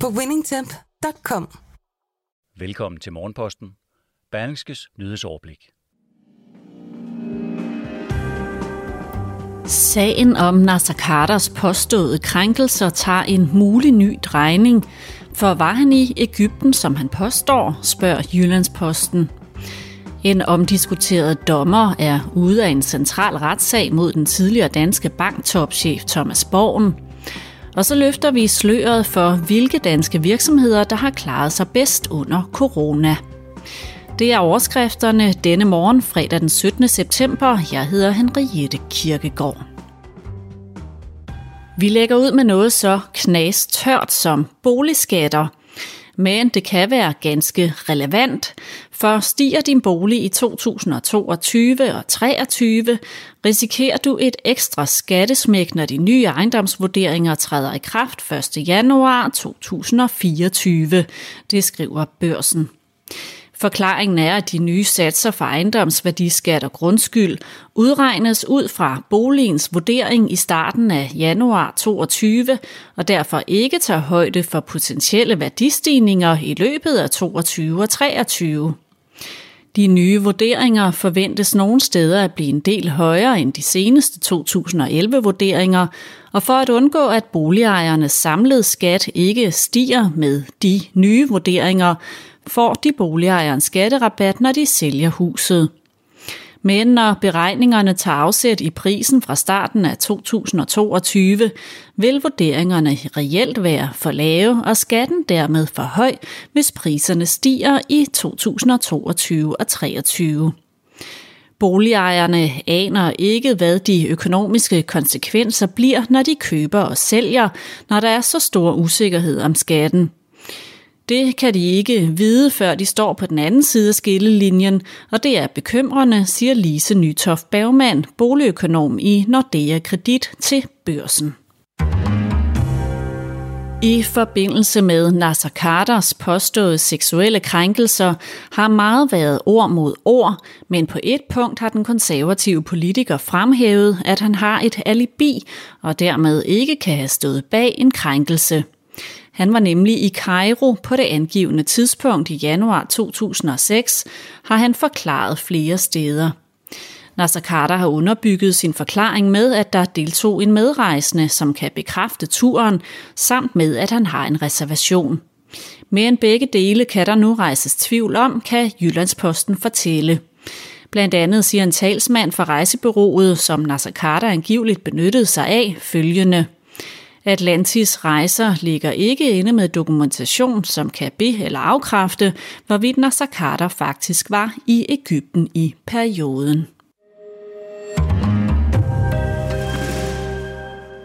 på winningtemp.com. Velkommen til Morgenposten. Berlingskes nyhedsoverblik. Sagen om Nasser Carters påståede krænkelser tager en mulig ny drejning. For var han i Ægypten, som han påstår, spørger Jyllandsposten. En omdiskuteret dommer er ude af en central retssag mod den tidligere danske banktopchef Thomas Borgen. Og så løfter vi sløret for, hvilke danske virksomheder, der har klaret sig bedst under corona. Det er overskrifterne denne morgen, fredag den 17. september. Jeg hedder Henriette Kirkegaard. Vi lægger ud med noget så knas tørt som boligskatter. Men det kan være ganske relevant, for stiger din bolig i 2022 og 2023, risikerer du et ekstra skattesmæk, når de nye ejendomsvurderinger træder i kraft 1. januar 2024. Det skriver børsen. Forklaringen er, at de nye satser for ejendomsværdiskat og grundskyld udregnes ud fra boligens vurdering i starten af januar 22 og derfor ikke tager højde for potentielle værdistigninger i løbet af 22 og 23. De nye vurderinger forventes nogle steder at blive en del højere end de seneste 2011-vurderinger, og for at undgå, at boligejernes samlede skat ikke stiger med de nye vurderinger, får de boligejeren skatterabat, når de sælger huset. Men når beregningerne tager afsæt i prisen fra starten af 2022, vil vurderingerne reelt være for lave og skatten dermed for høj, hvis priserne stiger i 2022 og 2023. Boligejerne aner ikke, hvad de økonomiske konsekvenser bliver, når de køber og sælger, når der er så stor usikkerhed om skatten. Det kan de ikke vide, før de står på den anden side af skillelinjen, og det er bekymrende, siger Lise Nytoft Bergmann, boligøkonom i Nordea Kredit til børsen. I forbindelse med Nasser Carters påståede seksuelle krænkelser har meget været ord mod ord, men på et punkt har den konservative politiker fremhævet, at han har et alibi og dermed ikke kan have stået bag en krænkelse. Han var nemlig i Cairo på det angivende tidspunkt i januar 2006, har han forklaret flere steder. Nasser Carter har underbygget sin forklaring med, at der deltog en medrejsende, som kan bekræfte turen, samt med, at han har en reservation. Men begge dele kan der nu rejses tvivl om, kan Jyllandsposten fortælle. Blandt andet siger en talsmand for rejsebyrået, som Nasser Carter angiveligt benyttede sig af, følgende – Atlantis rejser ligger ikke inde med dokumentation, som kan be- eller afkræfte, hvorvidt Nasser Carter faktisk var i Ægypten i perioden.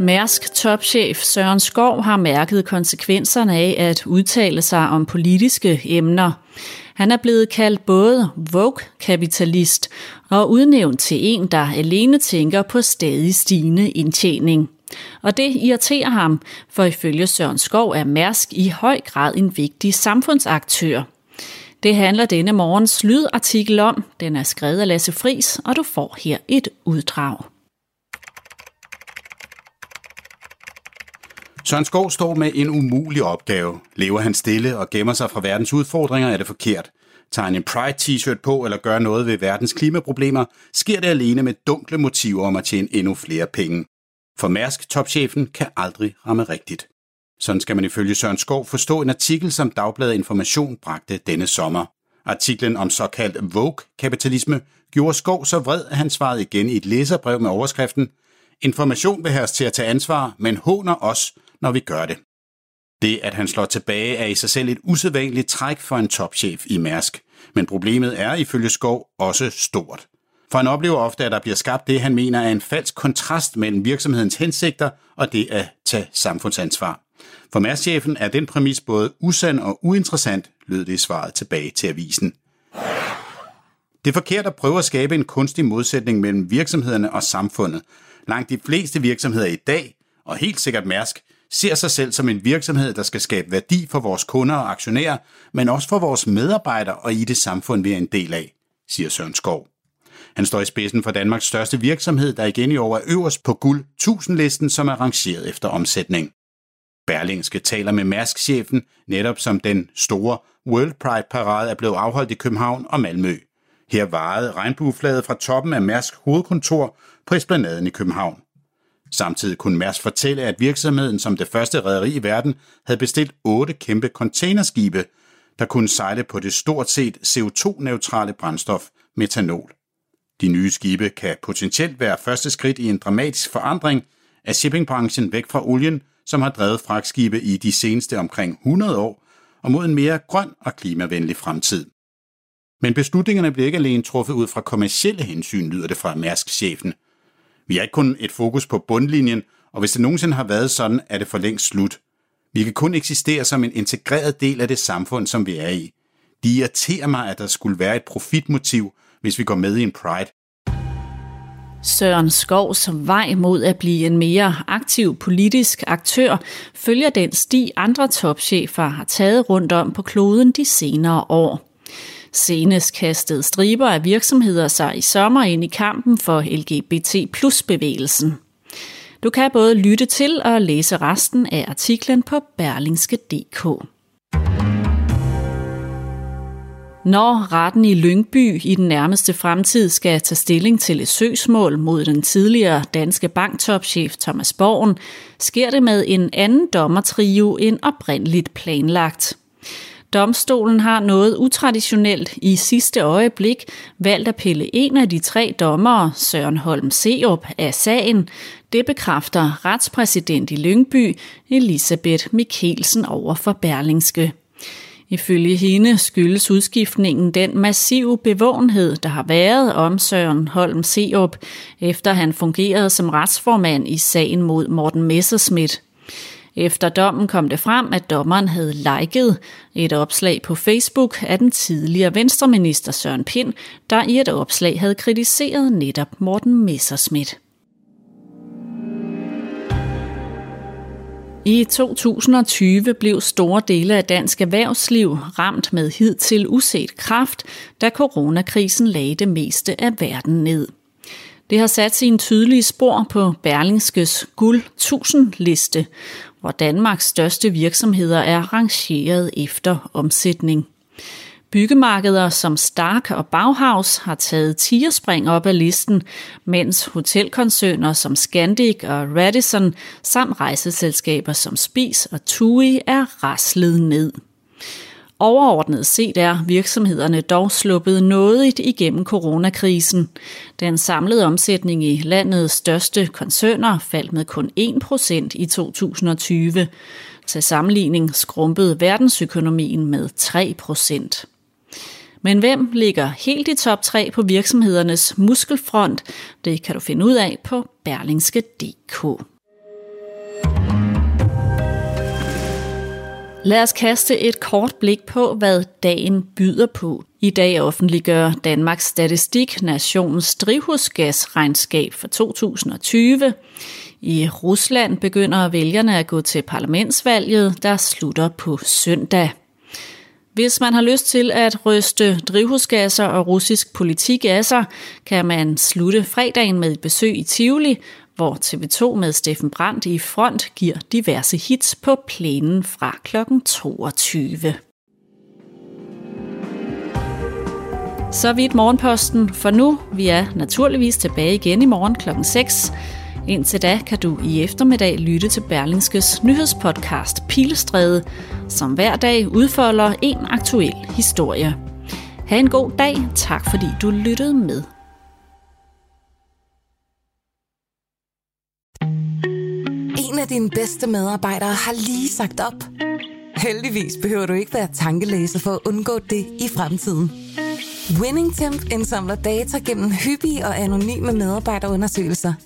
Mærsk topchef Søren Skov har mærket konsekvenserne af at udtale sig om politiske emner. Han er blevet kaldt både Vogue-kapitalist og udnævnt til en, der alene tænker på stadig stigende indtjening. Og det irriterer ham, for ifølge Søren Skov er Mærsk i høj grad en vigtig samfundsaktør. Det handler denne morgens lydartikel om. Den er skrevet af Lasse Fris, og du får her et uddrag. Søren Skov står med en umulig opgave. Lever han stille og gemmer sig fra verdens udfordringer, er det forkert. Tager han en Pride-t-shirt på eller gør noget ved verdens klimaproblemer, sker det alene med dunkle motiver om at tjene endnu flere penge. For Mærsk, topchefen, kan aldrig ramme rigtigt. Sådan skal man ifølge Søren Skov forstå en artikel, som Dagbladet Information bragte denne sommer. Artiklen om såkaldt Vogue-kapitalisme gjorde Skov så vred, at han svarede igen i et læserbrev med overskriften Information vil have os til at tage ansvar, men håner os, når vi gør det. Det, at han slår tilbage, er i sig selv et usædvanligt træk for en topchef i Mærsk. Men problemet er ifølge Skov også stort. For han oplever ofte, at der bliver skabt det, han mener er en falsk kontrast mellem virksomhedens hensigter og det at tage samfundsansvar. For Mærschefen er den præmis både usand og uinteressant, lød det i svaret tilbage til avisen. Det er forkert at prøve at skabe en kunstig modsætning mellem virksomhederne og samfundet. Langt de fleste virksomheder i dag, og helt sikkert Mærsk, ser sig selv som en virksomhed, der skal skabe værdi for vores kunder og aktionærer, men også for vores medarbejdere og i det samfund, vi er en del af, siger Søren Skov. Han står i spidsen for Danmarks største virksomhed, der igen i år er øverst på guld 1000-listen, som er rangeret efter omsætning. Berlingske taler med Mærsk-chefen, netop som den store World Pride-parade er blevet afholdt i København og Malmø. Her varede regnbueflaget fra toppen af Mærsk hovedkontor på Esplanaden i København. Samtidig kunne Mærsk fortælle, at virksomheden som det første rederi i verden havde bestilt otte kæmpe containerskibe, der kunne sejle på det stort set CO2-neutrale brændstof metanol. De nye skibe kan potentielt være første skridt i en dramatisk forandring af shippingbranchen væk fra olien, som har drevet fragtskibe i de seneste omkring 100 år, og mod en mere grøn og klimavenlig fremtid. Men beslutningerne bliver ikke alene truffet ud fra kommersielle hensyn, lyder det fra Mærsk-chefen. Vi har ikke kun et fokus på bundlinjen, og hvis det nogensinde har været sådan, er det for længst slut. Vi kan kun eksistere som en integreret del af det samfund, som vi er i. De irriterer mig, at der skulle være et profitmotiv, hvis vi går med i en Pride. Søren Skovs vej mod at blive en mere aktiv politisk aktør følger den sti andre topchefer har taget rundt om på kloden de senere år. Senest kastede striber af virksomheder sig i sommer ind i kampen for LGBT plus bevægelsen. Du kan både lytte til og læse resten af artiklen på berlingske.dk. Når retten i Lyngby i den nærmeste fremtid skal tage stilling til et søgsmål mod den tidligere danske banktopchef Thomas Borgen, sker det med en anden dommertrio end oprindeligt planlagt. Domstolen har noget utraditionelt i sidste øjeblik valgt at pille en af de tre dommere, Søren Holm Seop, af sagen. Det bekræfter retspræsident i Lyngby, Elisabeth Mikkelsen over for Berlingske. Ifølge hende skyldes udskiftningen den massive bevågenhed, der har været om Søren Holm Seup, efter han fungerede som retsformand i sagen mod Morten Messerschmidt. Efter dommen kom det frem, at dommeren havde liket et opslag på Facebook af den tidligere venstreminister Søren Pind, der i et opslag havde kritiseret netop Morten Messerschmidt. I 2020 blev store dele af dansk erhvervsliv ramt med hidtil uset kraft, da coronakrisen lagde det meste af verden ned. Det har sat sine tydelige spor på Berlingskes guld 1000 liste, hvor Danmarks største virksomheder er rangeret efter omsætning. Byggemarkeder som Stark og Bauhaus har taget tierspring op af listen, mens hotelkoncerner som Scandic og Radisson samt rejseselskaber som Spis og TUI er raslet ned. Overordnet set er virksomhederne dog sluppet nådigt igennem coronakrisen. Den samlede omsætning i landets største koncerner faldt med kun 1% i 2020. Til sammenligning skrumpede verdensøkonomien med 3%. Men hvem ligger helt i top 3 på virksomhedernes muskelfront? Det kan du finde ud af på berlingske.dk. Lad os kaste et kort blik på, hvad dagen byder på. I dag offentliggør Danmarks Statistik nationens drivhusgasregnskab for 2020. I Rusland begynder vælgerne at gå til parlamentsvalget, der slutter på søndag. Hvis man har lyst til at ryste drivhusgasser og russisk politik af sig, kan man slutte fredagen med et besøg i Tivoli, hvor TV2 med Steffen Brandt i front giver diverse hits på plænen fra kl. 22. Så vidt morgenposten for nu. Vi er naturligvis tilbage igen i morgen kl. 6. Indtil da kan du i eftermiddag lytte til Berlingskes nyhedspodcast Pilestræde, som hver dag udfolder en aktuel historie. Ha' en god dag. Tak fordi du lyttede med. En af dine bedste medarbejdere har lige sagt op. Heldigvis behøver du ikke være tankelæser for at undgå det i fremtiden. WinningTemp indsamler data gennem hyppige og anonyme medarbejderundersøgelser –